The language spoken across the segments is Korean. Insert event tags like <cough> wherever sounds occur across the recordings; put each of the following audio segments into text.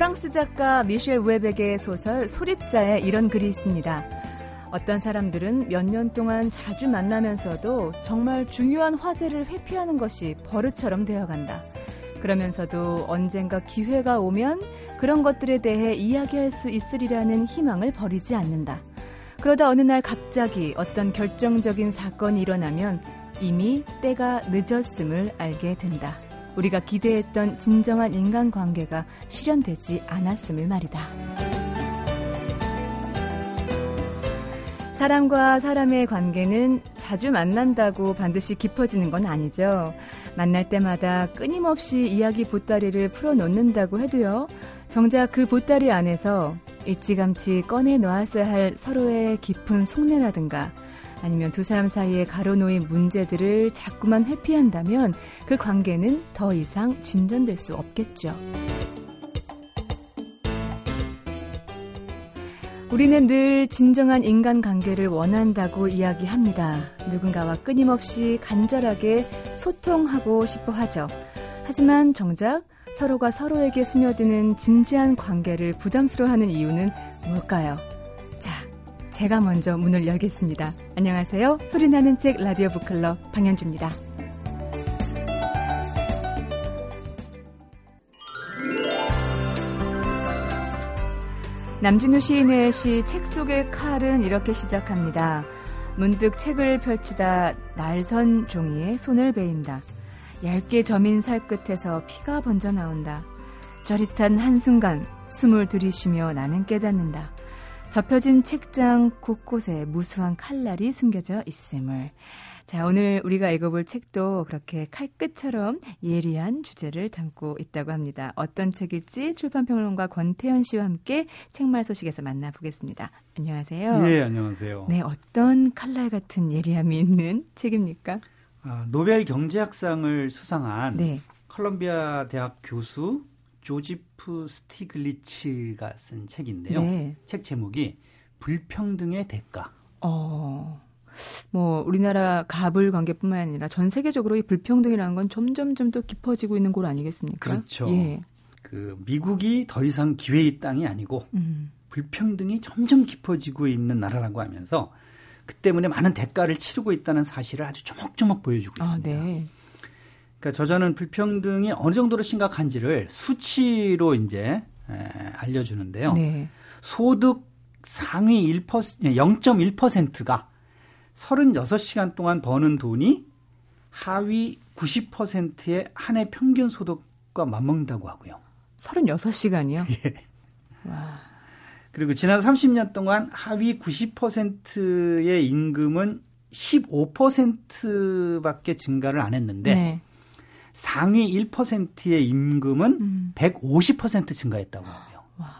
프랑스 작가 미셸 우에벡의 소설 소립자에 이런 글이 있습니다. 어떤 사람들은 몇 년 동안 자주 만나면서도 정말 중요한 화제를 회피하는 것이 버릇처럼 되어간다. 그러면서도 언젠가 기회가 오면 그런 것들에 대해 이야기할 수 있으리라는 희망을 버리지 않는다. 그러다 어느 날 갑자기 어떤 결정적인 사건이 일어나면 이미 때가 늦었음을 알게 된다. 우리가 기대했던 진정한 인간관계가 실현되지 않았음을 말이다. 사람과 사람의 관계는 자주 만난다고 반드시 깊어지는 건 아니죠. 만날 때마다 끊임없이 이야기 보따리를 풀어놓는다고 해도요. 정작 그 보따리 안에서 일찌감치 꺼내 놓았어야 할 서로의 깊은 속내라든가 아니면 두 사람 사이에 가로놓인 문제들을 자꾸만 회피한다면 그 관계는 더 이상 진전될 수 없겠죠. 우리는 늘 진정한 인간 관계를 원한다고 이야기합니다. 누군가와 끊임없이 간절하게 소통하고 싶어 하죠. 하지만 정작 서로가 서로에게 스며드는 진지한 관계를 부담스러워하는 이유는 뭘까요? 자, 제가 먼저 문을 열겠습니다. 안녕하세요. 소리나는 책 라디오 북클럽 방현주입니다. 남진우 시인의 시 책 속의 칼은 이렇게 시작합니다. 문득 책을 펼치다 날선 종이에 손을 베인다. 얇게 점인 살 끝에서 피가 번져 나온다. 저릿한 한순간 숨을 들이쉬며 나는 깨닫는다. 접혀진 책장 곳곳에 무수한 칼날이 숨겨져 있음을. 자, 오늘 우리가 읽어볼 책도 그렇게 칼끝처럼 예리한 주제를 담고 있다고 합니다. 어떤 책일지 출판평론가 권태현 씨와 함께 책말 소식에서 만나보겠습니다. 안녕하세요. 네, 안녕하세요. 네, 어떤 칼날 같은 예리함이 있는 책입니까? 아, 노벨 경제학상을 수상한 네. 컬럼비아 대학 교수 조지프 스티글리츠가 쓴 책인데요. 네. 책 제목이 불평등의 대가. 어. 뭐 우리나라 가불 관계뿐만 아니라 전 세계적으로 이 불평등이라는 건 점점점 또 깊어지고 있는 곳 아니겠습니까? 그렇죠. 예. 그 미국이 더 이상 기회의 땅이 아니고 음. 불평등이 점점 깊어지고 있는 나라라고 하면서 그 때문에 많은 대가를 치르고 있다는 사실을 아주 조목조목 보여주고 아, 있습니다. 아, 네. 그러니까 저자는 불평등이 어느 정도로 심각한지를 수치로 이제 에, 알려주는데요. 네. 소득 상위 1% 0.1%가 36시간 동안 버는 돈이 하위 90%의 한 해 평균 소득과 맞먹는다고 하고요. 36시간이요? <laughs> 예. 와. 그리고 지난 30년 동안 하위 90%의 임금은 15%밖에 증가를 안 했는데 네. 상위 1%의 임금은 음. 150% 증가했다고 하고요. 와.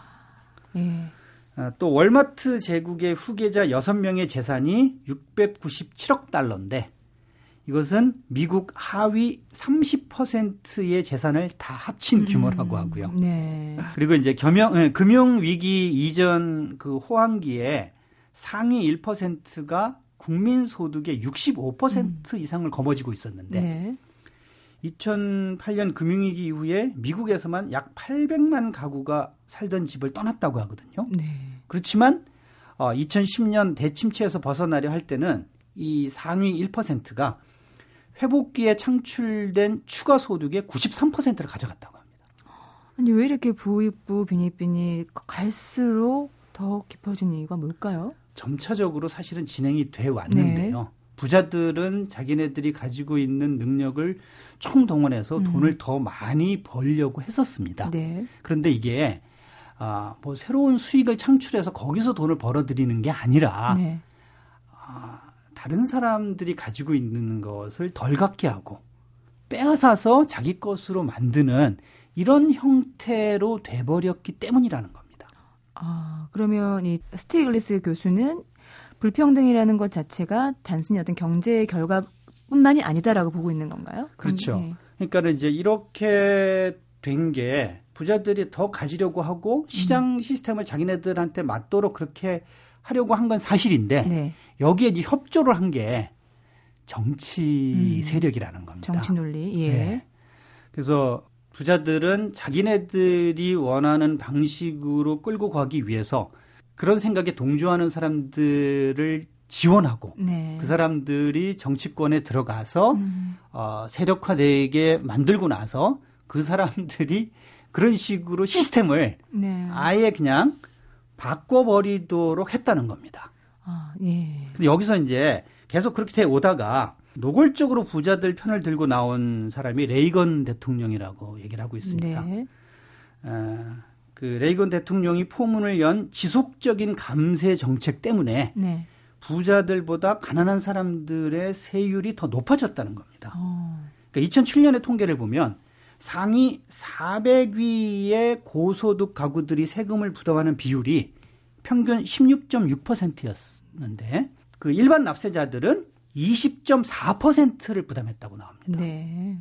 예. 아, 또 월마트 제국의 후계자 6명의 재산이 697억 달러인데 이것은 미국 하위 30%의 재산을 다 합친 음, 규모라고 하고요. 네. 그리고 이제 겸용, 네, 금융 위기 이전 그 호황기에 상위 1%가 국민 소득의 65% 음. 이상을 거머쥐고 있었는데 네. 2008년 금융위기 이후에 미국에서만 약 800만 가구가 살던 집을 떠났다고 하거든요. 네. 그렇지만 어, 2010년 대침체에서 벗어나려 할 때는 이 상위 1%가 회복기에 창출된 추가 소득의 93%를 가져갔다고 합니다. 아니 왜 이렇게 부익부 빈익빈이 갈수록 더 깊어진 이유가 뭘까요? 점차적으로 사실은 진행이 돼 왔는데요. 네. 부자들은 자기네들이 가지고 있는 능력을 총동원해서 음. 돈을 더 많이 벌려고 했었습니다. 네. 그런데 이게 아, 뭐 새로운 수익을 창출해서 거기서 돈을 벌어들이는 게 아니라 네. 아, 다른 사람들이 가지고 있는 것을 덜 갖게 하고 빼앗아서 자기 것으로 만드는 이런 형태로 돼버렸기 때문이라는 겁니다. 아, 그러면 이 스티글리츠 교수는 불평등이라는 것 자체가 단순히 어떤 경제의 결과뿐만이 아니다라고 보고 있는 건가요? 그렇죠. 네. 그러니까 이제 이렇게 된 게 부자들이 더 가지려고 하고 시장 음. 시스템을 자기네들한테 맞도록 그렇게 하려고 한 건 사실인데 네. 여기에 이제 협조를 한 게 정치 음. 세력이라는 겁니다. 정치 논리. 예. 네. 그래서 부자들은 자기네들이 원하는 방식으로 끌고 가기 위해서 그런 생각에 동조하는 사람들을 지원하고 네. 그 사람들이 정치권에 들어가서 음. 어, 세력화되게 만들고 나서 그 사람들이 그런 식으로 시스템을 네. 아예 그냥 바꿔버리도록 했다는 겁니다. 아, 예. 근데 여기서 이제 계속 그렇게 돼 오다가 노골적으로 부자들 편을 들고 나온 사람이 레이건 대통령이라고 얘기를 하고 있습니다. 네. 어, 그 레이건 대통령이 포문을 연 지속적인 감세 정책 때문에 네. 부자들보다 가난한 사람들의 세율이 더 높아졌다는 겁니다. 어. 그러니까 2007년의 통계를 보면 상위 400위의 고소득 가구들이 세금을 부담하는 비율이 평균 16.6%였는데 그 일반 납세자들은 20.4%를 부담했다고 나옵니다. 네.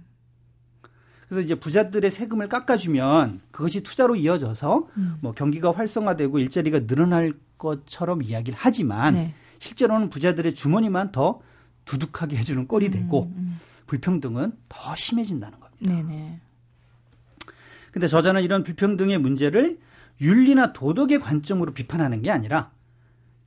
그래서 이제 부자들의 세금을 깎아주면 그것이 투자로 이어져서 음. 뭐 경기가 활성화되고 일자리가 늘어날 것처럼 이야기를 하지만 네. 실제로는 부자들의 주머니만 더 두둑하게 해주는 꼴이 되고 음, 음. 불평등은 더 심해진다는 겁니다. 네네. 근데 저자는 이런 불평등의 문제를 윤리나 도덕의 관점으로 비판하는 게 아니라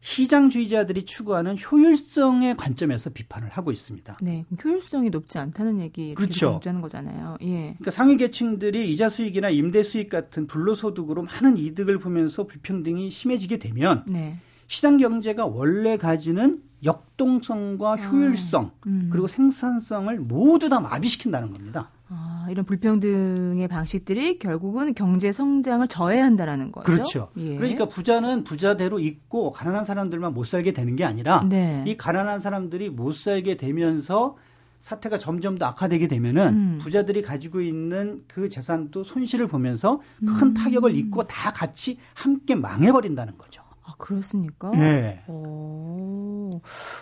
시장주의자들이 추구하는 효율성의 관점에서 비판을 하고 있습니다. 네, 효율성이 높지 않다는 얘기 그렇죠. 하는 거잖아요. 예. 그러니까 상위 계층들이 이자 수익이나 임대 수익 같은 불로소득으로 많은 이득을 보면서 불평등이 심해지게 되면 네. 시장 경제가 원래 가지는 역동성과 아, 효율성 아, 음. 그리고 생산성을 모두 다 마비시킨다는 겁니다. 아, 이런 불평등의 방식들이 결국은 경제 성장을 저해한다라는 거죠. 그렇죠. 예. 그러니까 부자는 부자대로 있고 가난한 사람들만 못 살게 되는 게 아니라 네. 이 가난한 사람들이 못 살게 되면서 사태가 점점 더 악화되게 되면은 음. 부자들이 가지고 있는 그 재산도 손실을 보면서 큰 음. 타격을 입고 다 같이 함께 망해버린다는 거죠. 아, 그렇습니까? 네. 오,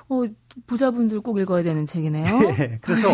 어, 부자분들 꼭 읽어야 되는 책이네요. <laughs> 네. 그래서,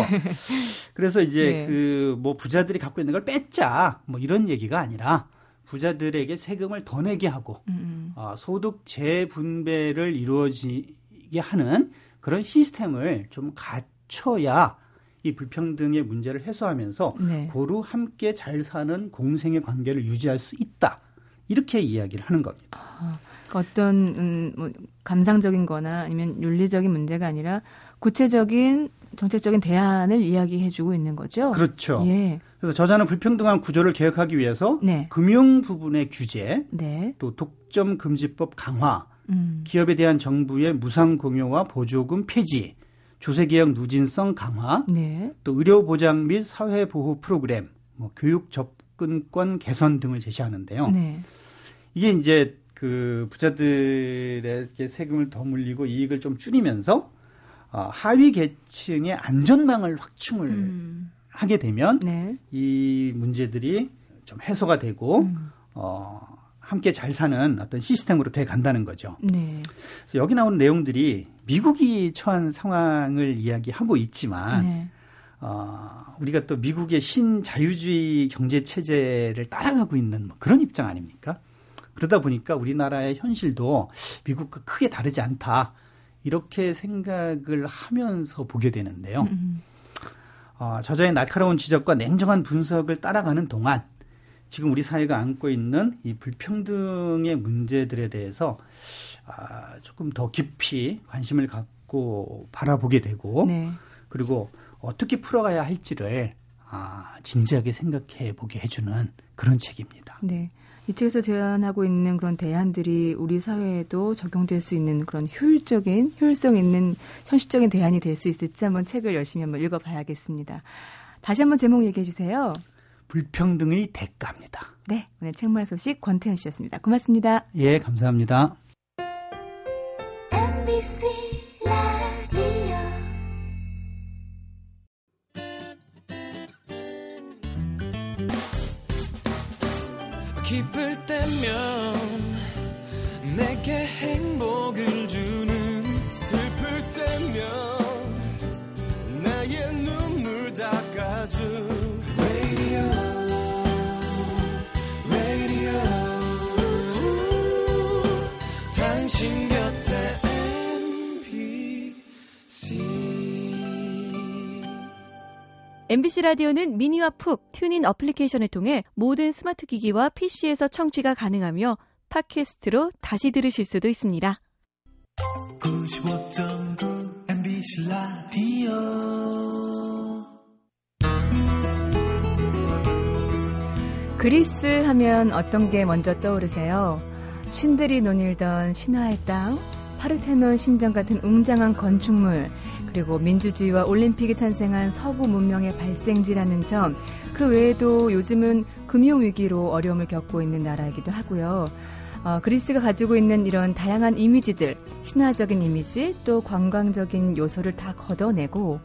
그래서 이제 네. 그 뭐 부자들이 갖고 있는 걸 뺏자 뭐 이런 얘기가 아니라 부자들에게 세금을 더 내게 하고 음. 어, 소득 재분배를 이루어지게 하는 그런 시스템을 좀 갖춰야 이 불평등의 문제를 해소하면서 네. 고루 함께 잘 사는 공생의 관계를 유지할 수 있다. 이렇게 이야기를 하는 겁니다. 아, 어떤 음, 뭐 감상적인 거나 아니면 윤리적인 문제가 아니라 구체적인 정책적인 대안을 이야기해 주고 있는 거죠. 그렇죠. 예. 그래서 저자는 불평등한 구조를 개혁하기 위해서 네. 금융 부분의 규제, 네. 또 독점 금지법 강화, 음. 기업에 대한 정부의 무상 공여와 보조금 폐지, 조세개혁 누진성 강화, 네. 또 의료 보장 및 사회 보호 프로그램, 뭐 교육 접근권 개선 등을 제시하는데요. 네. 이게 이제 그 부자들에게 세금을 더 물리고 이익을 좀 줄이면서 어, 하위 계층의 안전망을 확충을 음. 하게 되면 네. 이 문제들이 좀 해소가 되고 음. 어, 함께 잘 사는 어떤 시스템으로 돼 간다는 거죠. 네. 그래서 여기 나오는 내용들이 미국이 처한 상황을 이야기하고 있지만 네. 어, 우리가 또 미국의 신자유주의 경제 체제를 따라가고 있는 뭐 그런 입장 아닙니까? 그러다 보니까 우리나라의 현실도 미국과 크게 다르지 않다. 이렇게 생각을 하면서 보게 되는데요. 음. 음. 어, 저자의 날카로운 지적과 냉정한 분석을 따라가는 동안 지금 우리 사회가 안고 있는 이 불평등의 문제들에 대해서 아, 조금 더 깊이 관심을 갖고 바라보게 되고 네. 그리고 어떻게 풀어가야 할지를 아, 진지하게 생각해 보게 해주는 그런 책입니다. 네. 이 책에서 제안하고 있는 그런 대안들이 우리 사회에도 적용될 수 있는 그런 효율적인, 효율성 있는 현실적인 대안이 될 수 있을지 한번 책을 열심히 한번 읽어봐야겠습니다. 다시 한번 제목 얘기해 주세요. 불평등의 대가입니다. 네, 오늘 책말 소식 권태현 씨였습니다. 고맙습니다. 예, 감사합니다. 기쁠 때면 내게 행복 MBC 라디오는 미니와 푹 튜닝 어플리케이션을 통해 모든 스마트 기기와 PC에서 청취가 가능하며 팟캐스트로 다시 들으실 수도 있습니다. 95.9 MBC 라디오 그리스 하면 어떤 게 먼저 떠오르세요? 신들이 노닐던 신화의 땅, 파르테논 신전 같은 웅장한 건축물, 그리고 민주주의와 올림픽이 탄생한 서구 문명의 발생지라는 점, 그 외에도 요즘은 금융위기로 어려움을 겪고 있는 나라이기도 하고요. 어, 그리스가 가지고 있는 이런 다양한 이미지들, 신화적인 이미지, 또 관광적인 요소를 다 걷어내고,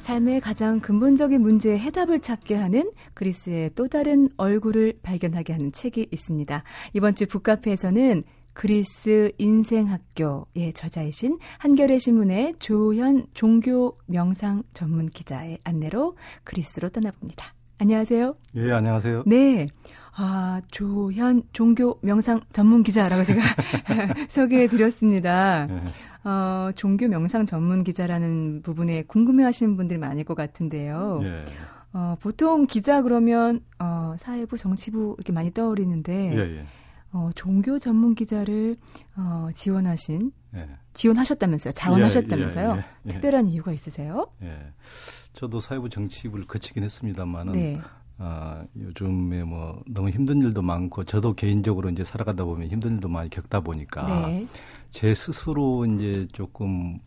삶의 가장 근본적인 문제에 해답을 찾게 하는 그리스의 또 다른 얼굴을 발견하게 하는 책이 있습니다. 이번 주 북카페에서는 그리스 인생학교의 저자이신 한겨레 신문의 조현 종교 명상 전문 기자의 안내로 그리스로 떠나봅니다. 안녕하세요. 예, 안녕하세요. 네. 아, 조현 종교 명상 전문 기자라고 제가 <laughs> 소개해 드렸습니다. 네. 어, 종교 명상 전문 기자라는 부분에 궁금해 하시는 분들이 많을 것 같은데요. 예. 어, 보통 기자 그러면 어, 사회부, 정치부 이렇게 많이 떠오르는데 예, 예. 어, 종교 전문 기자를 어, 지원하신 예. 지원하셨다면서요? 자원하셨다면서요? 예, 예, 예. 특별한 이유가 있으세요? 예. 저도 사회부 정치부를 거치긴 했습니다만은 네. 아, 요즘에 뭐 너무 힘든 일도 많고 저도 개인적으로 이제 살아가다 보면 힘든 일도 많이 겪다 보니까 네. 제 스스로 이제 조금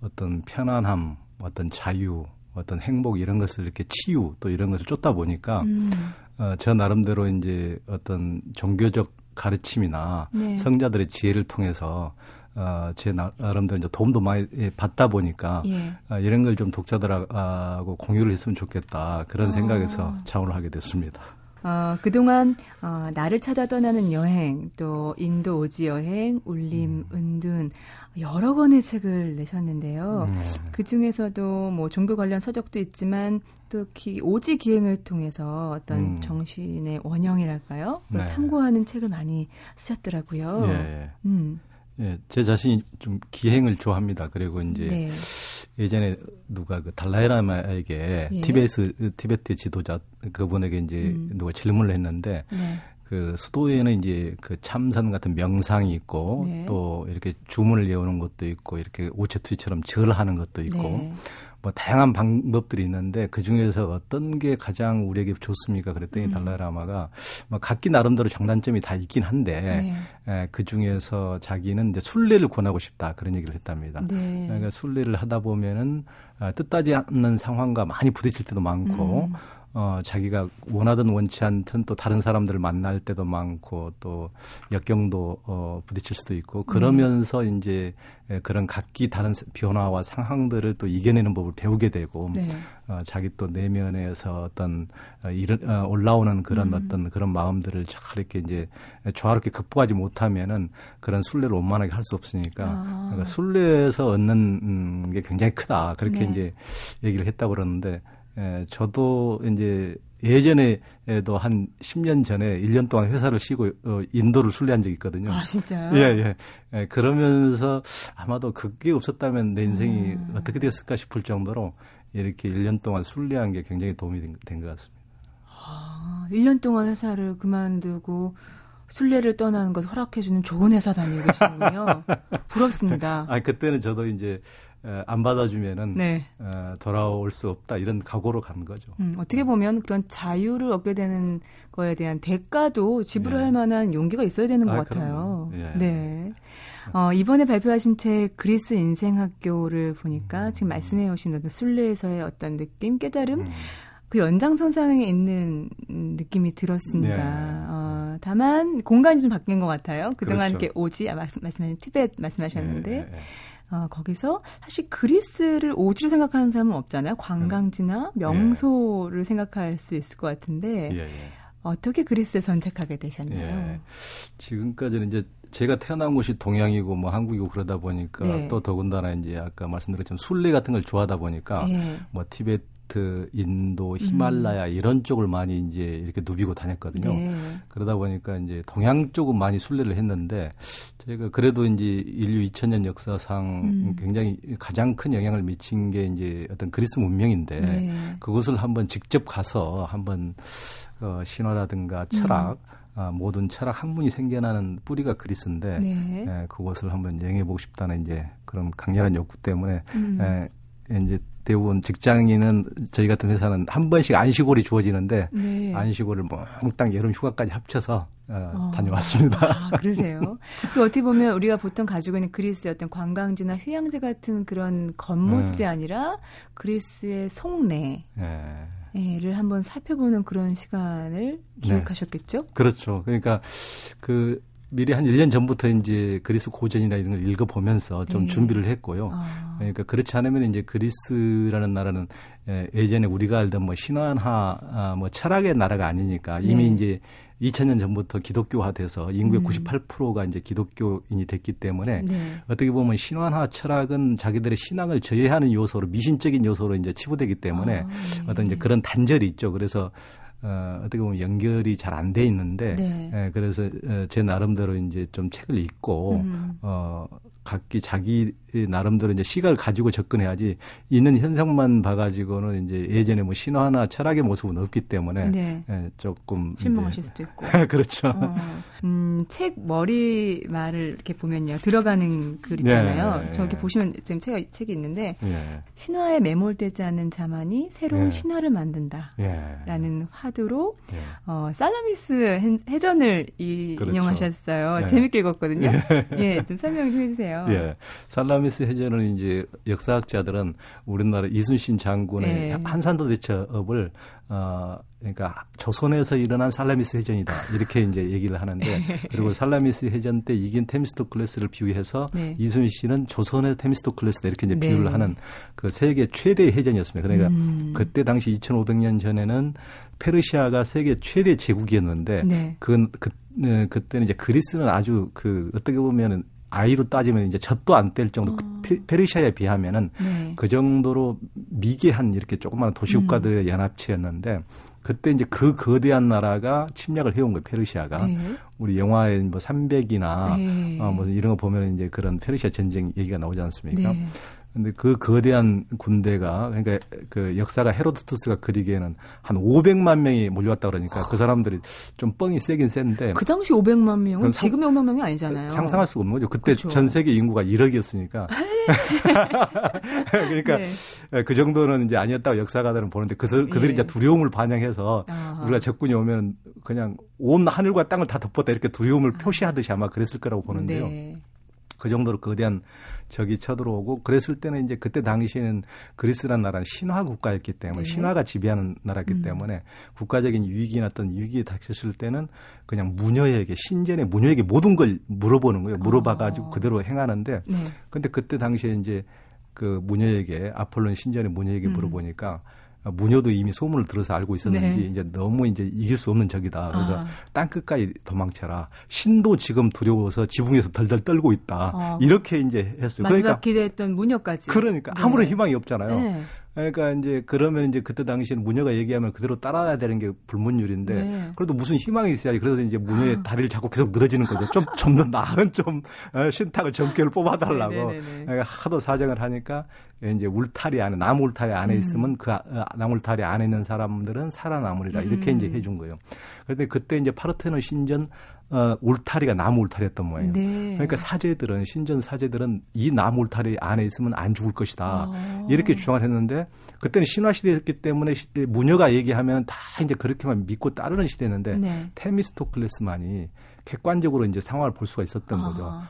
어떤 편안함, 어떤 자유, 어떤 행복 이런 것을 이렇게 치유 또 이런 것을 쫓다 보니까 음. 어, 저 나름대로 이제 어떤 종교적 가르침이나 네. 성자들의 지혜를 통해서 어, 제 나름대로 이제 도움도 많이 받다 보니까 예. 어, 이런 걸 좀 독자들하고 공유를 했으면 좋겠다 그런 어. 생각에서 자원을 하게 됐습니다. 어, 그동안 어, 나를 찾아 떠나는 여행, 또 인도 오지 여행, 울림, 음. 은둔 여러 권의 책을 내셨는데요. 음. 그 중에서도 뭐 종교 관련 서적도 있지만 또 기, 오지 기행을 통해서 어떤 음. 정신의 원형이랄까요? 네. 탐구하는 책을 많이 쓰셨더라고요. 예. 음. 예, 제 자신이 좀 기행을 좋아합니다. 그리고 이제 네. 예전에 누가 그 달라이라마에게 예. 티베트 티베트 지도자 그분에게 이제 음. 누가 질문을 했는데 네. 그 수도에는 이제 그 참선 같은 명상이 있고 네. 또 이렇게 주문을 외우는 것도 있고 이렇게 오체투지처럼 절하는 것도 있고 네. 뭐 다양한 방법들이 있는데 그 중에서 어떤 게 가장 우리에게 좋습니까? 그랬더니 음. 달라이라마가 뭐 각기 나름대로 장단점이 다 있긴 한데 네. 에, 그 중에서 자기는 이제 순례를 권하고 싶다 그런 얘기를 했답니다. 네. 그러니까 순례를 하다 보면은 아, 뜻하지 않는 상황과 많이 부딪힐 때도 많고. 음. 어, 자기가 원하든 원치 않든 또 다른 사람들을 만날 때도 많고 또 역경도 어, 부딪힐 수도 있고 그러면서 네. 이제 그런 각기 다른 변화와 상황들을 또 이겨내는 법을 배우게 되고 네. 어, 자기 또 내면에서 어떤 어, 이런 어, 올라오는 그런 음. 어떤 그런 마음들을 잘 이렇게 이제 조화롭게 극복하지 못하면은 그런 순례를 원만하게 할 수 없으니까 아. 그러니까 순례에서 얻는 음, 게 굉장히 크다 그렇게 네. 이제 얘기를 했다고 그러는데 예, 저도 이제 예전에도 한 10년 전에 1년 동안 회사를 쉬고 어, 인도를 순례한 적이 있거든요. 아, 진짜요? 예, 예. 예 그러면서 아마도 그게 없었다면 내 인생이 음. 어떻게 됐을까 싶을 정도로 이렇게 1년 동안 순례한 게 굉장히 도움이 된 것 같습니다. 아, 1년 동안 회사를 그만두고 순례를 떠나는 것을 허락해주는 좋은 회사 다니고 계시군요. <laughs> 부럽습니다. 아, 그때는 저도 이제 안 받아주면은 네. 어, 돌아올 수 없다 이런 각오로 간 거죠. 음, 어떻게 보면 그런 자유를 얻게 되는 거에 대한 대가도 지불할 예. 만한 용기가 있어야 되는 것 아, 같아요. 예. 네. 어, 이번에 발표하신 책 그리스 인생학교를 보니까 음. 지금 말씀해 오신 어떤 순례에서의 어떤 느낌, 깨달음, 음. 그 연장선상에 있는 느낌이 들었습니다. 네. 어, 다만 공간이 좀 바뀐 것 같아요. 그동안 그렇죠. 이렇게 오지, 아, 말씀, 말씀하신 티벳 말씀하셨는데. 네, 네, 네. 어, 거기서 사실 그리스를 오지로 생각하는 사람은 없잖아요. 관광지나 음. 명소를 예. 생각할 수 있을 것 같은데 예, 예. 어떻게 그리스를 선택하게 되셨나요? 예. 지금까지는 이제 제가 태어난 곳이 동양이고 뭐 한국이고 그러다 보니까 네. 또 더군다나 이제 아까 말씀드렸지만 순례 같은 걸 좋아하다 보니까 예. 뭐 티베트 이집트, 인도, 히말라야 음. 이런 쪽을 많이 이제 이렇게 누비고 다녔거든요. 네. 그러다 보니까 이제 동양 쪽은 많이 순례를 했는데 제가 그래도 이제 인류 2000년 역사상 음. 굉장히 가장 큰 영향을 미친 게 이제 어떤 그리스 문명인데 네. 그곳을 한번 직접 가서 한번 어, 신화라든가 철학 음. 아, 모든 철학 학문이 생겨나는 뿌리가 그리스인데 네. 예, 그것을 한번 여행해 보고 싶다는 이제 그런 강렬한 욕구 때문에 음. 예, 이제 대부분 직장인은 저희 같은 회사는 한 번씩 안식월이 주어지는데 네. 안식월을 몽땅 여름 휴가까지 합쳐서 어, 어. 다녀왔습니다. 아, 그러세요. 그 어떻게 보면 우리가 보통 가지고 있는 그리스의 어떤 관광지나 휴양지 같은 그런 겉모습이 네. 아니라 그리스의 속내. 네. 를 한번 살펴보는 그런 시간을 기획하셨겠죠? 네. 그렇죠. 그러니까 그 미리 한 1년 전부터 이제 그리스 고전이나 이런 걸 읽어보면서 좀 네. 준비를 했고요. 아. 그러니까 그렇지 않으면 이제 그리스라는 나라는 예전에 우리가 알던 뭐 신화나 아, 뭐 철학의 나라가 아니니까 이미 네. 이제 2000년 전부터 기독교화돼서 인구의 음. 98%가 이제 기독교인이 됐기 때문에 네. 어떻게 보면 신화나 철학은 자기들의 신앙을 저해하는 요소로 미신적인 요소로 이제 치부되기 때문에 아, 네. 어떤 이제 그런 단절이 있죠. 그래서 어, 어떻게 보면 연결이 잘 안 돼 있는데, 네. 예, 그래서 어, 제 나름대로 이제 좀 책을 읽고, 음. 어, 각기 자기 나름대로 이제 시각을 가지고 접근해야지 있는 현상만 봐가지고는 이제 예전에 뭐 신화나 철학의 모습은 없기 때문에 네. 예, 조금 실망하실 수도 있고 <laughs> 그렇죠. 어, 음, 책 머리 말을 이렇게 보면요 들어가는 글 있잖아요. 네. 저기 보시면 지금 책, 책이 있는데 네. 신화에 매몰되지 않는 자만이 새로운 네. 신화를 만든다라는 네. 화두로 네. 어, 살라미스 해전을 이, 그렇죠. 인용하셨어요. 네. 재밌게 읽었거든요. 예, 좀 설명 좀 해주세요. 예, 살라미 살라미스 해전은 이제 역사학자들은 우리나라 이순신 장군의 네. 한산도 대첩을 어 그러니까 조선에서 일어난 살라미스 해전이다 이렇게 이제 얘기를 하는데 네. <laughs> 그리고 살라미스 해전 때 이긴 테미스토클레스를 비유해서 네. 이순신은 조선의 테미스토클레스다 이렇게 이제 네. 비유를 하는 그 세계 최대 해전이었습니다. 그러니까 음. 그때 당시 2,500년 전에는 페르시아가 세계 최대 제국이었는데 네. 그, 그 네, 그때는 이제 그리스는 아주 그 어떻게 보면은 아이로 따지면 이제 젖도 안 뗄 정도 어. 페르시아에 비하면은 네. 그 정도로 미개한 이렇게 조그마한 도시 국가들의 음. 연합체였는데 그때 이제 그 거대한 나라가 침략을 해온 거예요 페르시아가 네. 우리 영화에 뭐 300이나 네. 어, 뭐 이런 거 보면 이제 그런 페르시아 전쟁 얘기가 나오지 않습니까? 네. 근데 그 거대한 군대가 그러니까 그 역사가 헤로도토스가 그리기에는 한 500만 명이 몰려왔다 그러니까 그 사람들이 좀 뻥이 세긴 센데 그 당시 500만 명은 지금의 500만 명이 아니잖아요. 상상할 수가 없는 거죠. 그때 그렇죠. 전 세계 인구가 1억이었으니까. <laughs> 그러니까 네. 그 정도는 이제 아니었다고 역사가들은 보는데 그, 그들이 예. 이제 두려움을 반영해서 아하. 우리가 적군이 오면 그냥 온 하늘과 땅을 다 덮었다 이렇게 두려움을 표시하듯이 아마 그랬을 거라고 보는데요. 네. 그 정도로 거대한 적이 쳐들어오고 그랬을 때는 이제 그때 당시에는 그리스란 나라는 신화 국가였기 때문에 네. 신화가 지배하는 나라였기 음. 때문에 국가적인 위기나 어떤 위기에 닥쳤을 때는 그냥 무녀에게 신전의 무녀에게 모든 걸 물어보는 거예요. 물어봐 가지고 어. 그대로 행하는데 네. 근데 그때 당시에 이제 그 무녀에게 아폴론 신전의 무녀에게 음. 물어보니까 무녀도 이미 소문을 들어서 알고 있었는지 네. 이제 너무 이제 이길 수 없는 적이다. 그래서 아. 땅 끝까지 도망쳐라. 신도 지금 두려워서 지붕에서 덜덜 떨고 있다. 어. 이렇게 이제 했어요. 마지막 그러니까 기대했던 무녀까지. 그러니까 네. 아무런 희망이 없잖아요. 네. 그러니까 이제 그러면 이제 그때 당시에는 무녀가 얘기하면 그대로 따라야 되는 게 불문율인데 네. 그래도 무슨 희망이 있어야지. 그래서 이제 무녀의 아. 다리를 잡고 계속 늘어지는 거죠. 좀 좀 더 나은 좀 어, 신탁을 점괘를 뽑아달라고 네, 네, 네, 그러니까 하도 사정을 하니까 이제 울타리 안에 나무 울타리 안에 음. 있으면 그 아, 어, 나무 울타리 안에 있는 사람들은 살아남으리라 이렇게 음. 이제 해준 거예요. 그런데 그때 이제 파르테논 신전 어, 울타리가 나무 울타리였던 모양이에요. 네. 그러니까 사제들은 신전 사제들은 이 나무 울타리 안에 있으면 안 죽을 것이다. 아. 이렇게 주장을 했는데 그때는 신화 시대였기 때문에 무녀가 얘기하면 다 이제 그렇게만 믿고 따르는 시대였는데 네. 테미스토클레스만이 객관적으로 이제 상황을 볼 수가 있었던 아. 거죠.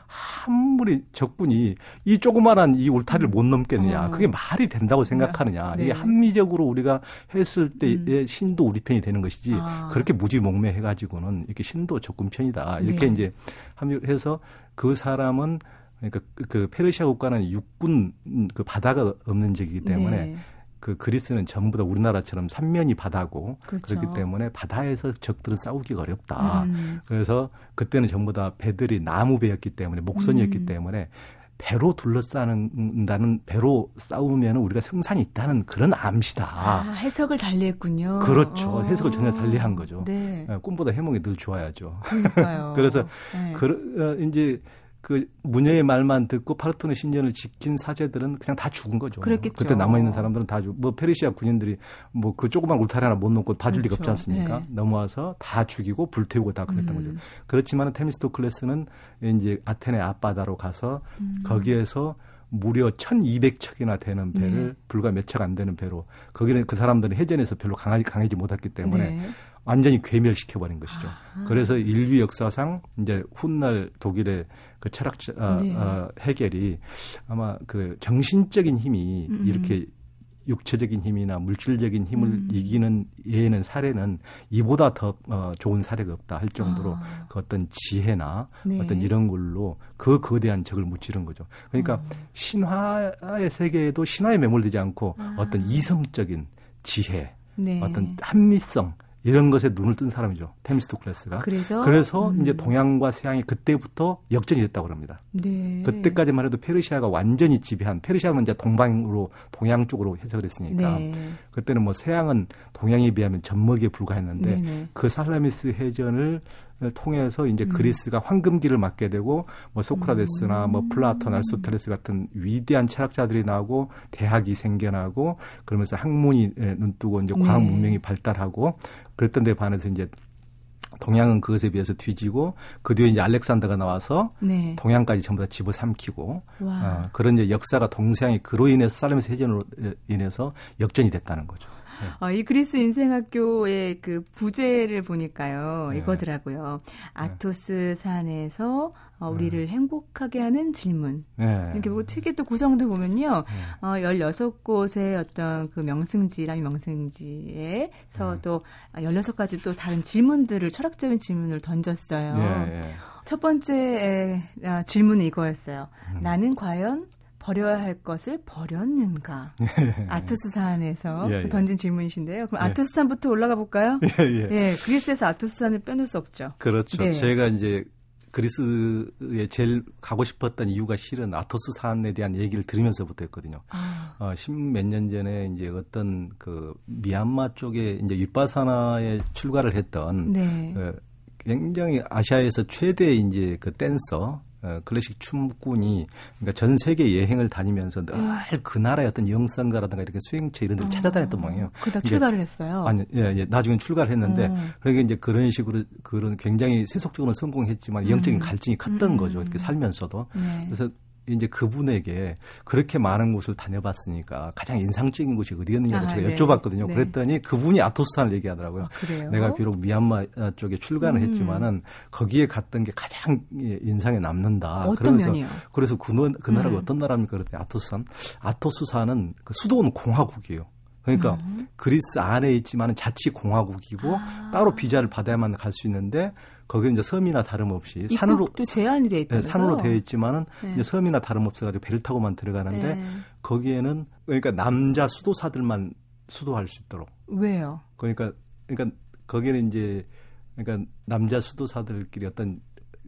아무리 적군이 이 조그마한 이 울타리를 못 넘겠느냐. 어. 그게 말이 된다고 생각하느냐. 네. 이게 합리적으로 우리가 했을 때의 음. 신도 우리 편이 되는 것이지 아. 그렇게 무지몽매 해 가지고는 이렇게 신도 적군 편이다. 이렇게 네. 이제 합류해서 그 사람은 그러니까 그 페르시아 국가는 육군 그 바다가 없는 지이기 때문에 네. 그 그리스는 전부 다 우리나라처럼 삼면이 바다고 그렇죠. 그렇기 때문에 바다에서 적들은 싸우기가 어렵다. 음. 그래서 그때는 전부 다 배들이 나무 배였기 때문에 목선이었기 음. 때문에 배로 둘러싸는다는 배로 싸우면 우리가 승산이 있다는 그런 암시다. 아, 해석을 달리했군요. 그렇죠. 어. 해석을 전혀 달리한 거죠. 네. 예, 꿈보다 해몽이 늘 좋아야죠. <laughs> 그래서 네. 그 어, 이제 그 무녀의 말만 듣고 파르토네 신전을 지킨 사제들은 그냥 다 죽은 거죠. 그랬겠죠. 그때 남아 있는 사람들은 다 죽. 뭐 페르시아 군인들이 뭐 그 조그만 울타리 하나 못 놓고 봐줄 그렇죠. 리가 없지 않습니까? 네. 넘어와서 다 죽이고 불태우고 다 그랬던 음. 거죠. 그렇지만 테미스토클레스는 이제 아테네 앞바다로 가서 음. 거기에서 무려 1200척이나 되는 배를 네. 불과 몇 척 안 되는 배로 거기는 그 사람들은 해전에서 별로 강하지, 강하지 못했기 때문에 네. 완전히 괴멸시켜버린 것이죠. 아. 그래서 인류 역사상 이제 훗날 독일의 그 철학자 아, 네. 어, 해결이 아마 그 정신적인 힘이 음. 이렇게 육체적인 힘이나 물질적인 힘을 음. 이기는 예는 사례는 이보다 더 어, 좋은 사례가 없다 할 정도로 아. 그 어떤 지혜나 네. 어떤 이런 걸로 그 거대한 적을 무찌른 거죠. 그러니까 어. 신화의 세계에도 신화에 매몰되지 않고 아. 어떤 이성적인 지혜, 네. 어떤 합리성 이런 것에 눈을 뜬 사람이죠. 테미스토클레스가. 그래서 그래서 음. 이제 동양과 서양이 그때부터 역전이 됐다고 합니다. 네. 그때까지만 해도 페르시아가 완전히 지배한 페르시아는 이제 동방으로 동양 쪽으로 해석을 했으니까 네. 그때는 뭐 서양은 동양에 비하면 젖먹이에 불과했는데. 네. 그 살라미스 해전을 통해서 이제 음. 그리스가 황금기를 맞게 되고 뭐 소크라테스나 음. 뭐 플라톤, 아리스토텔레스 같은 위대한 철학자들이 나오고 대학이 생겨나고 그러면서 학문이 눈뜨고 이제 과학 네. 문명이 발달하고 그랬던 데 반해서 이제 동양은 그것에 비해서 뒤지고 그 뒤에 이제 알렉산더가 나와서 네. 동양까지 전부 다 집어삼키고 어, 그런 이제 역사가 동서양이 그로 인해서 살렘스 해전으로 인해서 역전이 됐다는 거죠. 네. 어, 이 그리스 인생학교의 그 부제를 보니까요. 네. 이거더라고요. 네. 아토스 산에서 어, 우리를 네. 행복하게 하는 질문. 네. 이렇게 보고 책의 또 구성도 보면요. 네. 어, 16곳의 어떤 그 명승지라는 명승지에서 네. 또 16가지 또 다른 질문들을 철학적인 질문을 던졌어요. 네. 첫 번째 아, 질문은 이거였어요. 음. 나는 과연 버려야 할 것을 버렸는가? <laughs> 아토스 사안에서 예, 예. 던진 질문이신데요. 그럼 예. 아토스 산부터 올라가 볼까요? 예, 예. 예, 그리스에서 아토스 산을 빼놓을 수 없죠. 그렇죠. 네. 제가 이제 그리스에 제일 가고 싶었던 이유가 실은 아토스 사안에 대한 얘기를 들으면서부터였거든요. 아. 어, 십몇 년 전에 이제 어떤 그 미얀마 쪽에 이제 윗바사나에 출가를 했던 네. 어, 굉장히 아시아에서 최대 이제 그 댄서 어, 클래식 춤꾼이 그러니까 전 세계 여행을 다니면서 늘 그 나라의 어떤 영상가라든가 이렇게 수행체 이런 데를 어, 찾아다녔던 모양이에요. 그다 출가를 했어요. 아니, 예, 예. 나중에 출가를 했는데 어. 그러니까 이제 그런 식으로 그런 굉장히 세속적으로 성공했지만 영적인 음. 갈증이 컸던 음. 거죠. 이렇게 살면서도. 네. 그래서 이제 그분에게 그렇게 많은 곳을 다녀봤으니까 가장 인상적인 곳이 어디였느냐고 아, 제가 네. 여쭤봤거든요. 네. 그랬더니 그분이 아토스산을 얘기하더라고요. 아, 내가 비록 미얀마 쪽에 출간을 음. 했지만은 거기에 갔던 게 가장 인상에 남는다. 어떤 그러면서 면이요? 그래서 그, 그 나라가 음. 어떤 나라입니까? 그랬더니 아토스산. 아토스산은 그 수도는 공화국이에요. 그러니까 음. 그리스 안에 있지만 자치 공화국이고 아. 따로 비자를 받아야만 갈 수 있는데 거기는 이제 섬이나 다름없이 산으로 제한이 돼 있다. 네, 산으로 되어 있지만은 네. 이제 섬이나 다름없어 가지고 배를 타고만 들어가는데 네. 거기에는 그러니까 남자 수도사들만 수도할 수 있도록. 왜요? 그러니까 그러니까 거기는 이제 그러니까 남자 수도사들끼리 어떤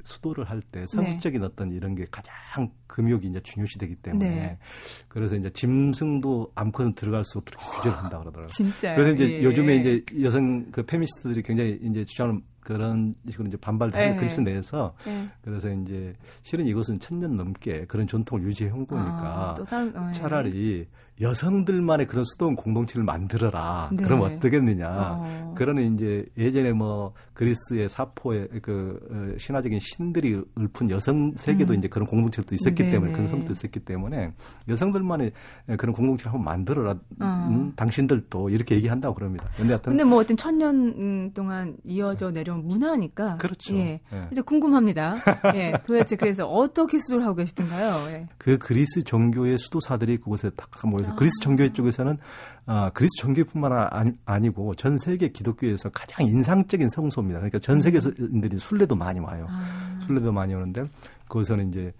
수도를 할 때 성적인 네. 어떤 이런 게 가장 금욕이 이제 중요시되기 때문에 네. 그래서 이제 짐승도 아무거나 들어갈 수 없도록 규제를 한다 그러더라고요. <laughs> 진짜. 그래서 이제 예. 요즘에 이제 여성 그 페미니스트들이 굉장히 이제 주장을 그런 식으로 이제 반발도 하고 네. 그리스 내에서 네. 그래서 이제 실은 이것은 천년 넘게 그런 전통을 유지해 온 거니까 아, 다른, 어, 네. 차라리 여성들만의 그런 수도원 공동체를 만들어라. 네. 그럼 어떻겠느냐. 어. 그러는 이제 예전에 뭐 그리스의 사포의 그 어, 신화적인 신들이 읊은 여성 세계도 음. 이제 그런 공동체도 있었기 네네. 때문에 그런 성도 있었기 때문에 여성들만의 그런 공동체를 한번 만들어라. 어. 음, 당신들도 이렇게 얘기한다고 그럽니다. 근데 하여튼 근데 뭐 어떤 천년 동안 이어져 내려온 문화니까 그렇죠. 예. 예. 이제 궁금합니다. 예. 도대체 그래서 어떻게 수도를 하고 계시던가요? 예. 그 그리스 종교의 수도사들이 그곳에 딱 모여서 그래서 그리스 정교회 쪽에서는 아, 그리스 정교회뿐만 아니, 고 전 세계 기독교에서 가장 인상적인 성소입니다. 그러니까 전 세계인들이 순례도 많이 와요. 아. 순례도 많이 오는데 그것은 이제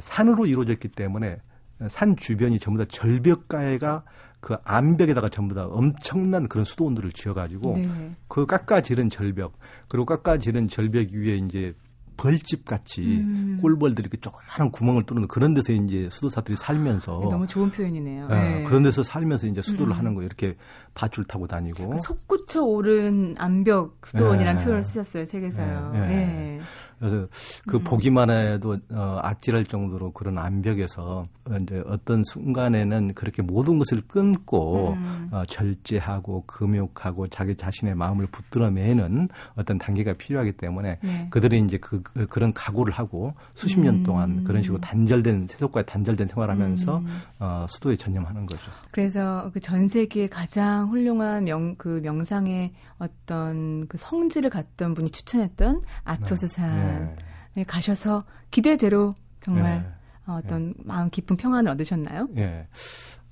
산으로 이루어졌기 때문에 산 주변이 전부 다 절벽가에가 그 암벽에다가 전부 다 엄청난 그런 수도원들을 지어가지고 네. 그 깎아지른 절벽 그리고 깎아지른 절벽 위에 이제 벌집 같이 음. 꿀벌들이 그 조그마한 구멍을 뚫는 그런 데서 이제 수도사들이 살면서 네, 너무 좋은 표현이네요. 네. 네. 그런 데서 살면서 이제 수도를 음. 하는 거 이렇게 밧줄 타고 다니고 그 솟구쳐 오른 암벽 수도원이라는 네. 표현을 쓰셨어요 책에서요. 네. 네. 그래서 그 음. 보기만 해도 어, 아찔할 정도로 그런 암벽에서 이제 어떤 순간에는 그렇게 모든 것을 끊고 음. 어, 절제하고 금욕하고 자기 자신의 마음을 붙들어매는 어떤 단계가 필요하기 때문에 네. 그들이 이제 그, 그 그런 각오를 하고 수십 년 음. 동안 그런 식으로 단절된 세속과 단절된 생활하면서 음. 어, 수도에 전념하는 거죠. 그래서 그 전 세계에 가장 훌륭한 명 그 명상의 어떤 그 성질을 갖던 분이 추천했던 아토스 산. 네. 네. 네. 가셔서 기대대로 정말 네. 어, 어떤 네. 마음 깊은 평안을 얻으셨나요? 예.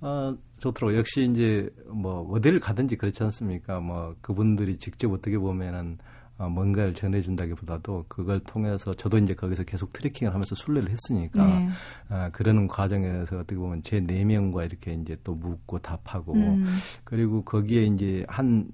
어, 좋더라고요. 역시 이제 뭐 어디를 가든지 그렇지 않습니까? 뭐 그분들이 직접 어떻게 보면은 어, 뭔가를 전해준다기보다도 그걸 통해서 저도 이제 거기서 계속 트래킹을 하면서 순례를 했으니까 네. 어, 그러는 과정에서 어떻게 보면 제네 명과 이렇게 이제 또 묻고 답하고 음. 그리고 거기에 이제 한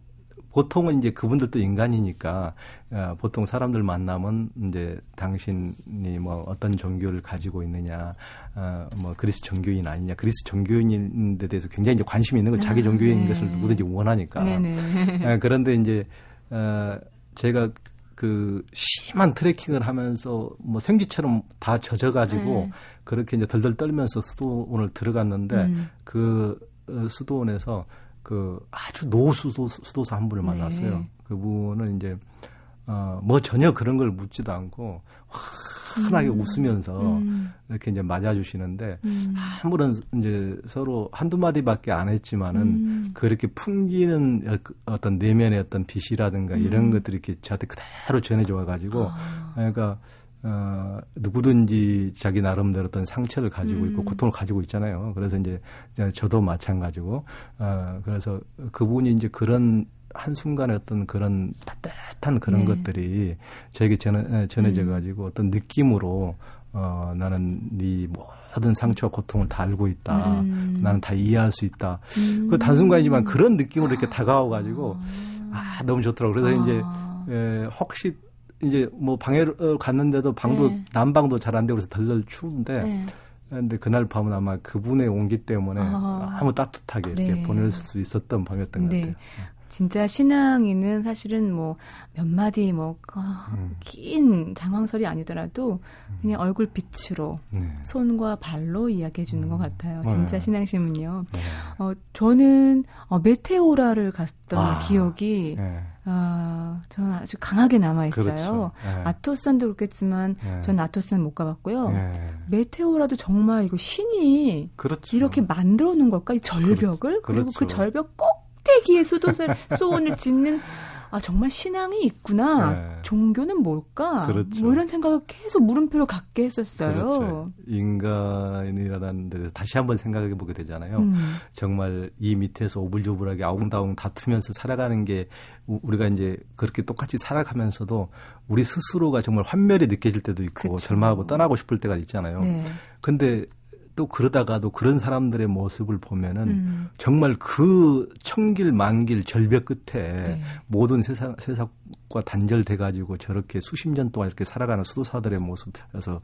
보통은 이제 그분들도 인간이니까 어, 보통 사람들 만나면 이제 당신이 뭐 어떤 종교를 가지고 있느냐, 어, 뭐 그리스 종교인 아니냐, 그리스 종교인인데 대해서 굉장히 이제 관심이 있는 건 자기 아, 종교인 네. 것을 누구든지 원하니까. 어, 그런데 이제 어, 제가 그 심한 트레킹을 하면서 뭐 생쥐처럼 다 젖어가지고 네. 그렇게 이제 덜덜 떨면서 수도원을 들어갔는데 음. 그 어, 수도원에서 그 아주 노 수도 수도사 한 분을 네. 만났어요. 네. 그분은 이제 어, 뭐 전혀 그런 걸 묻지도 않고 환하게 음. 웃으면서 음. 이렇게 이제 맞아주시는데 음. 아무런 이제 서로 한두 마디밖에 안 했지만은 음. 그렇게 풍기는 어떤 내면의 어떤 빛이라든가 이런 음. 것들이 이렇게 저한테 그대로 전해져 와가지고 아. 그러니까 어, 누구든지 자기 나름대로 어떤 상처를 가지고 있고 음. 고통을 가지고 있잖아요. 그래서 이제 저도 마찬가지고, 어, 그래서 그분이 이제 그런 한순간에 어떤 그런 따뜻한 그런 네. 것들이 저에게 전해, 전해져 음. 가지고 음. 어떤 느낌으로 어, 나는 네 모든 상처와 고통을 다 알고 있다. 음. 나는 다 이해할 수 있다. 음. 그 단순간이지만 그런 느낌으로 이렇게 다가와 가지고 아, 너무 좋더라고요. 그래서 아. 이제 에, 혹시 이제 뭐 방에 갔는데도 방도 네. 난방도 잘 안 되고 그래서 덜덜 추운데 네. 근데 그날 밤은 아마 그분의 온기 때문에 아. 너무 따뜻하게 이렇게 네. 보낼 수 있었던 밤이었던 것 네. 같아요. 진짜 신앙인은 사실은 뭐 몇 마디 뭐긴 음. 장황설이 아니더라도 음. 그냥 얼굴 빛으로 네. 손과 발로 이야기해 주는 음. 것 같아요. 진짜 네. 신앙심은요. 네. 어, 저는 어, 메테오라를 갔던 아. 기억이 네. 아, 저는 아주 강하게 남아 있어요. 그렇죠. 네. 아토산도 그렇겠지만 네. 전 아토산 못 가봤고요. 네. 메테오라도 정말 이거 신이 그렇죠. 이렇게 만들어 놓은 걸까? 이 절벽을 그렇죠. 그리고 그 그렇죠. 절벽 꼭 꼭대기에 수도를 소원을 짓는 아 정말 신앙이 있구나. 네. 종교는 뭘까? 그렇죠. 뭐 이런 생각을 계속 물음표로 갖게 했었어요. 그렇죠. 인간이라는 데 다시 한번 생각해 보게 되잖아요. 음. 정말 이 밑에서 오불조불하게 아웅다웅 다투면서 살아가는 게 우리가 이제 그렇게 똑같이 살아가면서도 우리 스스로가 정말 환멸이 느껴질 때도 있고 그렇죠. 절망하고 떠나고 싶을 때가 있잖아요. 네. 근데 또 그러다가도 그런 사람들의 모습을 보면은 음. 정말 그 천길 만길 절벽 끝에 네. 모든 세상 세상과 단절돼 가지고 저렇게 수십 년 동안 이렇게 살아가는 수도사들의 모습에서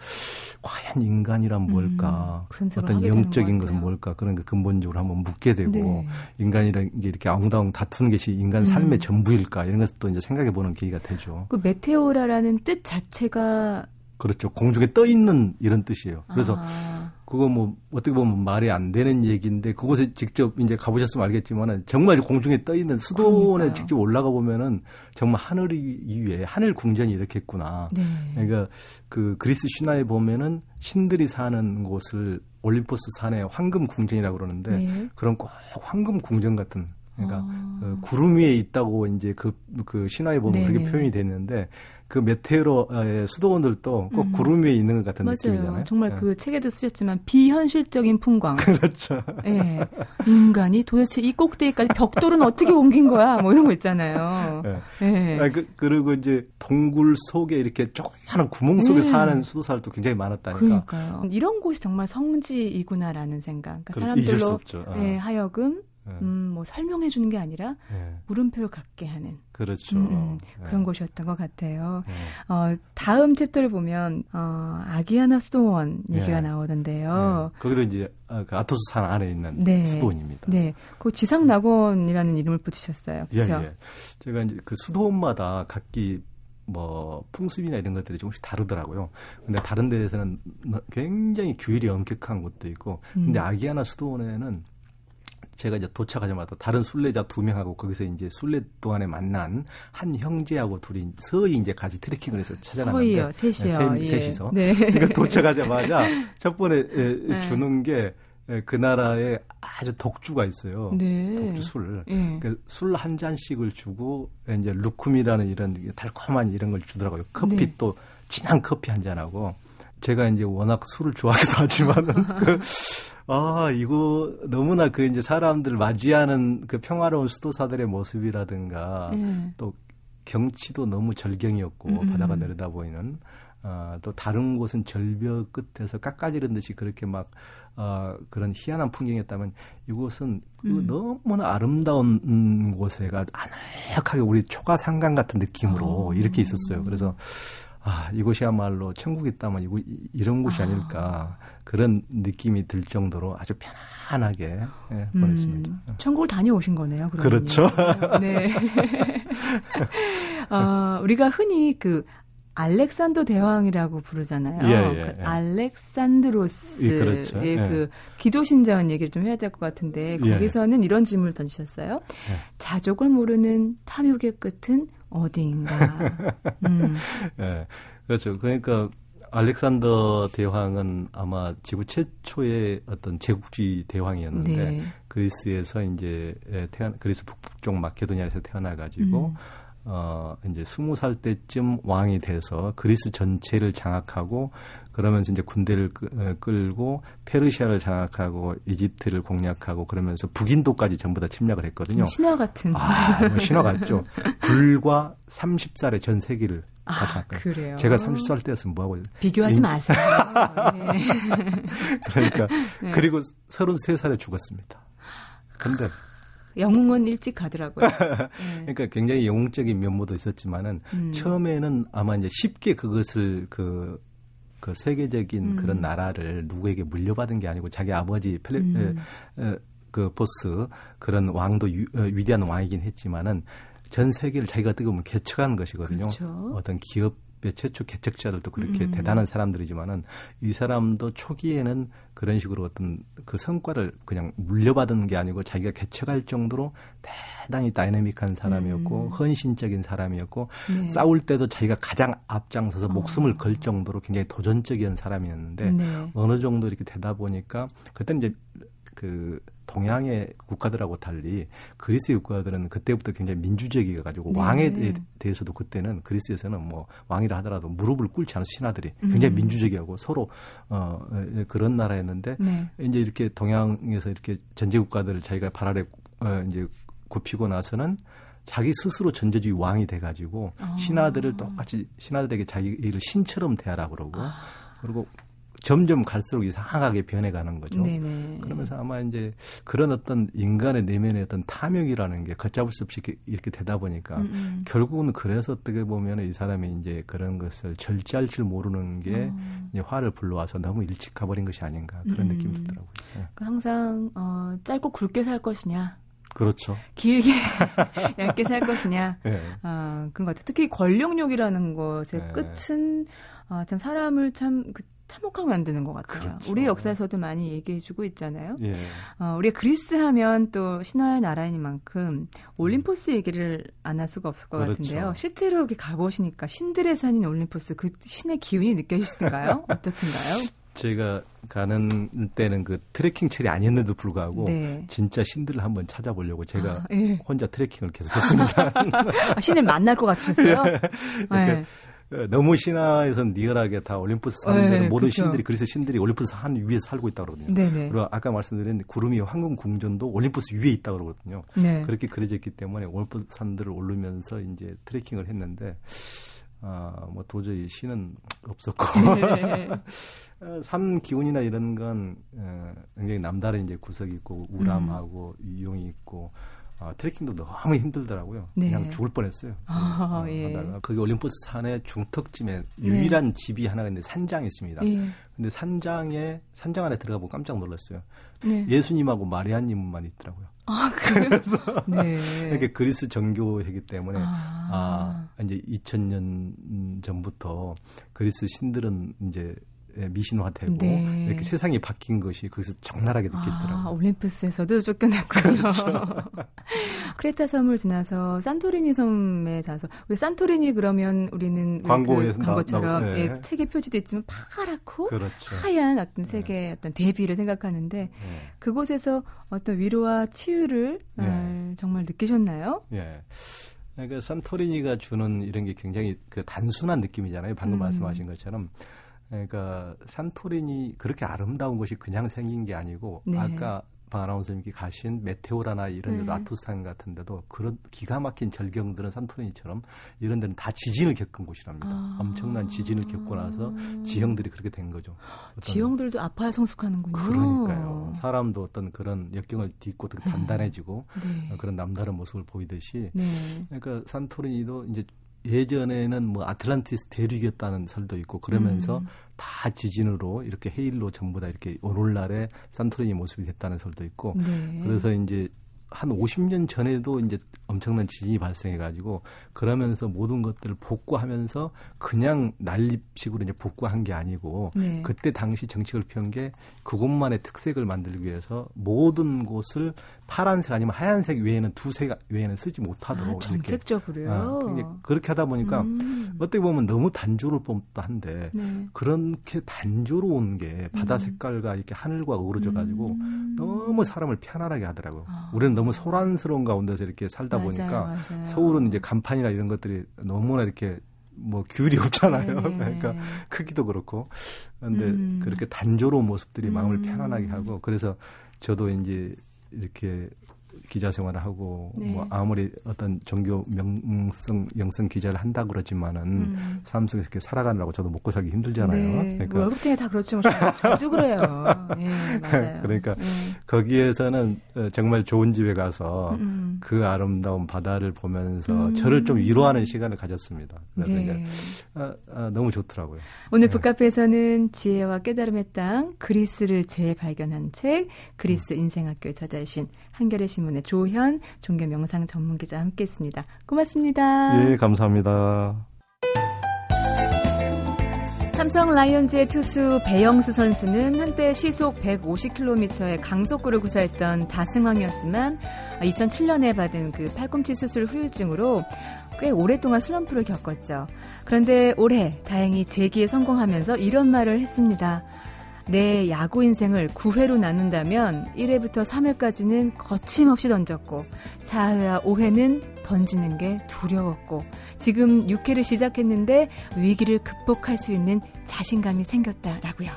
과연 인간이란 음, 뭘까 음. 어떤 영적인 것은 뭘까 그런 게 근본적으로 한번 묻게 되고 네. 인간이라는 게 이렇게 아웅다웅 다투는 것이 인간 삶의 음. 전부일까 이런 것을 또 이제 생각해 보는 계기가 되죠. 그 메테오라라는 뜻 자체가 그렇죠. 공중에 떠 있는 이런 뜻이에요. 그래서 아. 그거 뭐 어떻게 보면 말이 안 되는 얘기인데 그곳에 직접 이제 가보셨으면 알겠지만은 정말 공중에 떠 있는 수도원에 그러니까요. 직접 올라가 보면은 정말 하늘 위에 하늘 궁전이 이렇게 있구나. 네. 그러니까 그 그리스 신화에 보면은 신들이 사는 곳을 올림포스 산의 황금 궁전이라고 그러는데 네. 그런 꼭 황금 궁전 같은 그러니까 아. 그 구름 위에 있다고 이제 그, 그 신화에 보면 네네. 그렇게 표현이 됐는데 그 메테오로의 수도원들도 꼭 음. 구름 위에 있는 것 같은 맞아요. 느낌이잖아요. 정말 네. 그 책에도 쓰셨지만 비현실적인 풍광. <laughs> 그렇죠. 예. 네. 인간이 도대체 이 꼭대기까지 벽돌은 어떻게 옮긴 거야? 뭐 이런 거 있잖아요. 네. 네. 아, 그, 그리고 이제 동굴 속에 이렇게 조그마한 구멍 속에 네. 사는 수도사들도 굉장히 많았다니까. 그러니까요. 이런 곳이 정말 성지이구나라는 생각. 그러니까 사람들로 네, 하여금 네. 음, 뭐 설명해 주는 게 아니라 네. 물음표를 갖게 하는 그렇죠. 음, 음 네. 그런 곳이었던 것 같아요. 네. 어, 다음 챕터를 보면 어, 아기아나 수도원 얘기가 네. 나오던데요. 네. 거기도 이제 아, 그 아토스 산 안에 있는 수도원입니다. 네, 그 지상 낙원이라는 이름을 붙이셨어요. 그렇죠? 예, 예. 제가 이제 그 수도원마다 각기 뭐 풍습이나 이런 것들이 조금씩 다르더라고요. 근데 다른 데에서는 굉장히 규율이 엄격한 곳도 있고, 근데 음. 아기아나 수도원에는 제가 이제 도착하자마자 다른 순례자 두 명하고 거기서 이제 순례 동안에 만난 한 형제하고 둘이 서희 이제 같이 트레킹을 해서 찾아갔는데 서희요, 셋이요. 네, 세, 예. 셋이서. 네. 그러니까 도착하자마자 <laughs> 첫 번에 네. 주는 게 그 나라에 아주 독주가 있어요. 네. 독주 술. 네. 그 술한 잔씩을 주고 이제 루쿰이라는 이런 달콤한 이런 걸 주더라고요. 커피 네. 또 진한 커피 한 잔하고 제가 이제 워낙 술을 좋아하기도 하지만은 <laughs> 그, 아, 이거 너무나 그 이제 사람들 맞이하는 그 평화로운 수도사들의 모습이라든가 네. 또 경치도 너무 절경이었고 음. 바다가 내려다 보이는 아, 또 다른 곳은 절벽 끝에서 깎아지른 듯이 그렇게 막 어, 그런 희한한 풍경이었다면 이곳은 그 음. 그 너무나 아름다운 음, 곳에가 아늑하게 우리 초가 상강 같은 느낌으로 어. 이렇게 있었어요. 그래서 아, 이곳이야말로 천국이 있다면 이거, 이런 곳이 아. 닐까 그런 느낌이 들 정도로 아주 편안하게 예, 음, 보냈습니다. 천국을 다녀오신 거네요. 그러면요. 그렇죠. <laughs> 네. <laughs> 어, 우리가 흔히 그 알렉산더 대왕이라고 부르잖아요. 예, 예, 그 예. 알렉산드로스의 예, 그렇죠. 예. 그 기도 신전 얘기를 좀 해야 될 것 같은데 예. 거기서는 이런 질문을 던지셨어요. 자족을 모르는 탐욕의 끝은 어디인가. <laughs> 음. 예, 그렇죠. 그러니까 알렉산더 대왕은 아마 지구 최초의 어떤 제국주의 대왕이었는데 네. 그리스에서 이제 태어나 그리스 북쪽 마케도니아에서 태어나 가지고 음. 어 이제 스무 살 때쯤 왕이 돼서 그리스 전체를 장악하고 그러면서 이제 군대를 끌고 페르시아를 장악하고 이집트를 공략하고 그러면서 북인도까지 전부 다 침략을 했거든요. 신화 같은. 아, 뭐 신화 같죠. 불과 30살에 전 세계를 아, 다 그래요. 제가 30살 때였으면 뭐하고 비교하지 인지... 마세요. <laughs> 네. 그러니까 네. 그리고 33살에 죽었습니다. 근데 영웅은 일찍 가더라고요. 네. <laughs> 그러니까 굉장히 영웅적인 면모도 있었지만은 음. 처음에는 아마 이제 쉽게 그것을 그, 그 세계적인 음. 그런 나라를 누구에게 물려받은 게 아니고 자기 아버지 플레, 음. 에, 에, 그 보스 그런 왕도 유, 어, 위대한 왕이긴 했지만은 전 세계를 자기가 뜨거우면 개척한 것이거든요. 그렇죠. 어떤 기업 최초 개척자들도 그렇게 음. 대단한 사람들이지만은 이 사람도 초기에는 그런 식으로 어떤 그 성과를 그냥 물려받은 게 아니고 자기가 개척할 정도로 대단히 다이내믹한 사람이었고 음. 헌신적인 사람이었고 네. 싸울 때도 자기가 가장 앞장서서 목숨을 어. 걸 정도로 굉장히 도전적인 사람이었는데 네. 어느 정도 이렇게 되다 보니까 그때 이제 그 동양의 국가들하고 달리 그리스 국가들은 그때부터 굉장히 민주적이어 가지고 네. 왕에 대해서도 그때는 그리스에서는 뭐 왕이라 하더라도 무릎을 꿇지 않은 신하들이 굉장히 음. 민주적이하고 서로 어 그런 나라였는데 네. 이제 이렇게 동양에서 이렇게 전제 국가들을 자기가 발 아래 어 이제 굽히고 나서는 자기 스스로 전제주의 왕이 돼 가지고 아. 신하들을 똑같이 신하들에게 자기 일을 신처럼 대하라 그러고 아. 그리고 점점 갈수록 이상하게 변해가는 거죠. 네네. 그러면서 아마 이제 그런 어떤 인간의 내면의 어떤 탐욕이라는 게 걷잡을 수 없이 이렇게, 이렇게 되다 보니까 음음. 음. 결국은 그래서 어떻게 보면 이 사람이 이제 그런 것을 절제할 줄 모르는 게 어. 이제 화를 불러와서 너무 일찍 가버린 것이 아닌가 그런 음. 느낌이 들더라고요. 네. 그 항상 어, 짧고 굵게 살 것이냐. 그렇죠. 길게 <laughs> 얇게 살 것이냐. 네. 어, 그런 것 같아요. 특히 권력욕이라는 것의 네. 끝은 어, 참 사람을 참 그 참혹하게 만드는 것 같아요. 그렇죠. 우리 역사에서도 많이 얘기해주고 있잖아요. 예. 어, 우리가 그리스 하면 또 신화의 나라이니만큼 올림포스 얘기를 안 할 수가 없을 것 그렇죠. 같은데요. 실제로 이렇게 가보시니까 신들의 산인 올림포스 그 신의 기운이 느껴지시던가요? <laughs> 어떻든가요? 제가 가는 때는 그 트레킹 철이 아니었는데도 불구하고 네. 진짜 신들을 한번 찾아보려고 제가 아, 예. 혼자 트레킹을 계속했습니다. <laughs> 아, 신을 만날 것 같으셨어요? <laughs> 예. 그러니까 네. 예, 너무 신화에서는 리얼하게 다 올림푸스 사는 네, 모든 그쵸. 신들이 그리스 신들이 올림푸스 산 위에 살고 있다 그러거든요. 네네. 그리고 아까 말씀드린 구름 위 황금 궁전도 올림푸스 위에 있다 그러거든요. 네. 그렇게 그려져 있기 때문에 올림푸스 산들을 오르면서 이제 트레킹을 했는데 아, 뭐 도저히 신은 없었고. 네. <laughs> 어, 산 기운이나 이런 건 어, 굉장히 남다른 이제 구석이 있고 우람하고 음. 위용이 있고 어, 트레킹도 너무 힘들더라고요. 네. 그냥 죽을 뻔했어요. 아, 어, 예. 거기 올림포스 산의 중턱쯤에 유일한 네. 집이 하나가 있는데 산장이 있습니다. 예. 근데 산장에 산장 안에 들어가 보고 깜짝 놀랐어요. 네. 예수님하고 마리아님만 있더라고요. 아, 그래서 <laughs> 네. 이렇게 그리스 정교이기 때문에 아. 아 이제 2000년 전부터 그리스 신들은 이제 예, 미신화되고 네. 이렇게 세상이 바뀐 것이 거기서 적나라하게 느껴지더라고요. 아, 올림푸스에서도 쫓겨났군요. 그렇죠. <laughs> 크레타 섬을 지나서 산토리니 섬에 가서 왜 산토리니 그러면 우리는 광고에서 그 광고처럼 나, 나, 예. 예, 책에 표지도 있지만 파랗고 그렇죠. 하얀 어떤 세계의 네. 어떤 대비를 생각하는데 네. 그곳에서 어떤 위로와 치유를 네. 정말 느끼셨나요? 예. 그러니까 산토리니가 주는 이런 게 굉장히 그 단순한 느낌이잖아요. 방금 음. 말씀하신 것처럼 그러니까 산토리니 그렇게 아름다운 곳이 그냥 생긴 게 아니고 네. 아까 방 아나운서님께 가신 메테오라나 이런 데도 네. 아토산 같은 데도 그런 기가 막힌 절경들은 산토리니처럼 이런 데는 다 지진을 겪은 곳이랍니다. 아. 엄청난 지진을 겪고 나서 지형들이 그렇게 된 거죠. 지형들도 아파야 성숙하는군요. 그러니까요. 사람도 어떤 그런 역경을 딛고 되게 <laughs> 네. 단단해지고 네. 그런 남다른 모습을 보이듯이 네. 그러니까 산토리니도 이제 예전에는 뭐 아틀란티스 대륙이었다는 설도 있고 그러면서 음. 다 지진으로 이렇게 해일로 전부 다 이렇게 오늘날의 산토리니 모습이 됐다는 설도 있고 네. 그래서 이제 한 50년 전에도 이제 엄청난 지진이 발생해 가지고 그러면서 모든 것들을 복구하면서 그냥 난립식으로 이제 복구한 게 아니고 네. 그때 당시 정책을 펴온 게 그곳만의 특색을 만들기 위해서 모든 곳을 파란색 아니면 하얀색 외에는 두색 외에는 쓰지 못하도록 아, 정책적으로요. 아, 그렇게 하다 보니까 음. 어떻게 보면 너무 단조롭다 한데 네. 그렇게 단조로운 게 바다 음. 색깔과 이렇게 하늘과 어우러져 가지고 음. 너무 사람을 편안하게 하더라고요. 아. 우리는 너무 소란스러운 가운데서 이렇게 살다 맞아요, 보니까 맞아요. 서울은 이제 간판이나 이런 것들이 너무나 이렇게 뭐 귤이 <laughs> 없잖아요. 네네. 그러니까 크기도 그렇고. 그런데 음. 그렇게 단조로운 모습들이 마음을 음. 편안하게 하고 그래서 저도 이제 이렇게 기자 생활을 하고 네. 뭐 아무리 어떤 종교 명성 영성 기자를 한다 그러지만은 음. 삶 속에서 이렇게 살아가느라고 저도 먹고 살기 힘들잖아요. 네. 그러니까 월급쟁이 다 그렇죠. <laughs> 저도 그래요. 네, 맞아요. 그러니까 네. 거기에서는 어, 정말 좋은 집에 가서 음. 그 아름다운 바다를 보면서 음. 저를 좀 위로하는 시간을 가졌습니다. 그래서 네. 이제 아, 아, 너무 좋더라고요. 오늘 네. 북카페에서는 지혜와 깨달음의 땅 그리스를 재발견한 책 그리스 음. 인생학교의 저자이신 한겨레 신문 의 조현 종교 명상 전문 기자 함께했습니다. 고맙습니다. 예, 감사합니다. 삼성 라이온즈의 투수 배영수 선수는 한때 시속 150km의 강속구를 구사했던 다승왕이었지만 2007년에 받은 그 팔꿈치 수술 후유증으로 꽤 오랫동안 슬럼프를 겪었죠. 그런데 올해 다행히 재기에 성공하면서 이런 말을 했습니다. 내 야구 인생을 9회로 나눈다면 1회부터 3회까지는 거침없이 던졌고 4회와 5회는 던지는 게 두려웠고 지금 6회를 시작했는데 위기를 극복할 수 있는 자신감이 생겼다라고요.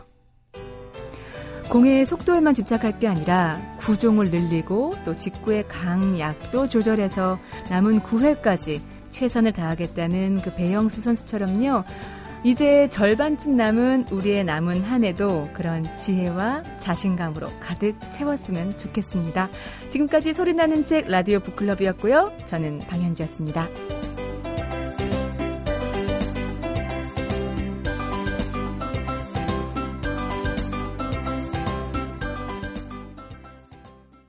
공의 속도에만 집착할 게 아니라 구종을 늘리고 또 직구의 강약도 조절해서 남은 9회까지 최선을 다하겠다는 그 배영수 선수처럼요. 이제 절반쯤 남은 우리의 남은 한 해도 그런 지혜와 자신감으로 가득 채웠으면 좋겠습니다. 지금까지 소리나는 책 라디오 북클럽이었고요. 저는 방현주였습니다.